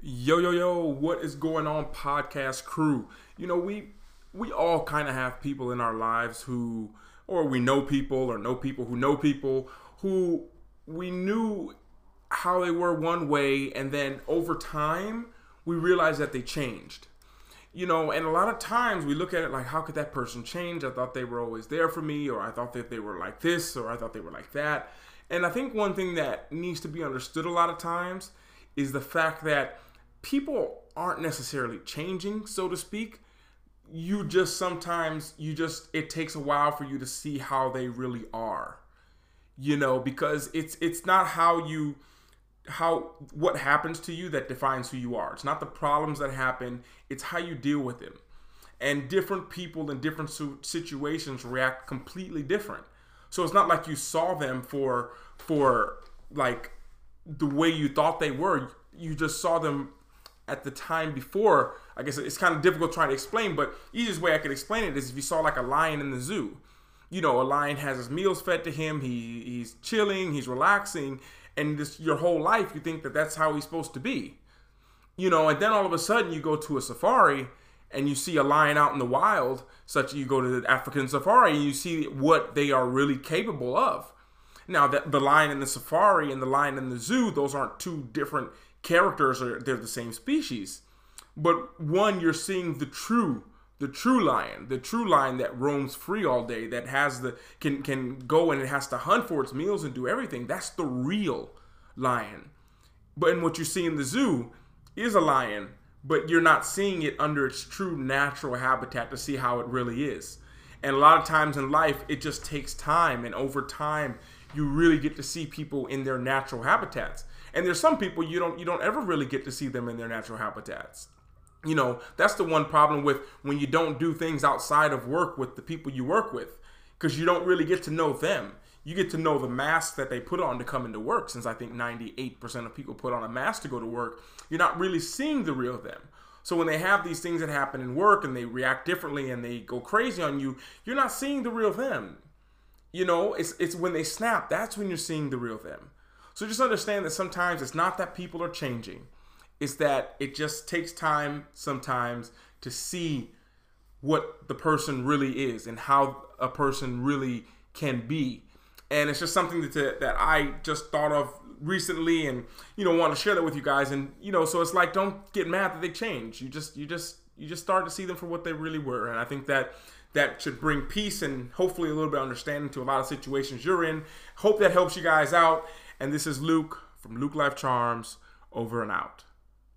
Yo yo yo, what is going on podcast crew? You know, we we all kind of have people in our lives who or we know people or know people who know people who we knew how they were one way and then over time we realized that they changed. You know, and a lot of times we look at it like how could that person change? I thought they were always there for me or I thought that they were like this or I thought they were like that. And I think one thing that needs to be understood a lot of times is the fact that people aren't necessarily changing, so to speak. You just sometimes, you just, it takes a while for you to see how they really are. You know, because it's it's not how you how what happens to you that defines who you are. It's not the problems that happen, it's how you deal with them. And different people in different situations react completely different. So it's not like you saw them for for like the way you thought they were. You just saw them at the time before, I guess it's kind of difficult trying to explain, but easiest way I could explain it is if you saw like a lion in the zoo. You know, a lion has his meals fed to him. He he's chilling, he's relaxing, and this your whole life you think that that's how he's supposed to be. You know, and then all of a sudden you go to a safari and you see a lion out in the wild, such you go to the African safari and you see what they are really capable of. Now, that the lion in the safari and the lion in the zoo, those aren't two different characters are they're the same species. But one, you're seeing the true, the true lion, the true lion that roams free all day, that has the can can go and it has to hunt for its meals and do everything. That's the real lion. But in what you see in the zoo is a lion, but you're not seeing it under its true natural habitat to see how it really is. And a lot of times in life, it just takes time, and over time, you really get to see people in their natural habitats. And there's some people you don't you don't ever really get to see them in their natural habitats. You know, that's the one problem with when you don't do things outside of work with the people you work with because you don't really get to know them. You get to know the mask that they put on to come into work since I think 98% of people put on a mask to go to work. You're not really seeing the real them. So when they have these things that happen in work and they react differently and they go crazy on you, you're not seeing the real them. You know, it's it's when they snap, that's when you're seeing the real them. So just understand that sometimes it's not that people are changing, it's that it just takes time sometimes to see what the person really is and how a person really can be. And it's just something that, that I just thought of recently and you know want to share that with you guys. And you know so it's like don't get mad that they change. You just you just you just start to see them for what they really were. And i think that that should bring peace and hopefully a little bit of understanding to a lot of situations you're in. Hope that helps you guys out. And this is Luke from Luke Life Charms, over and out.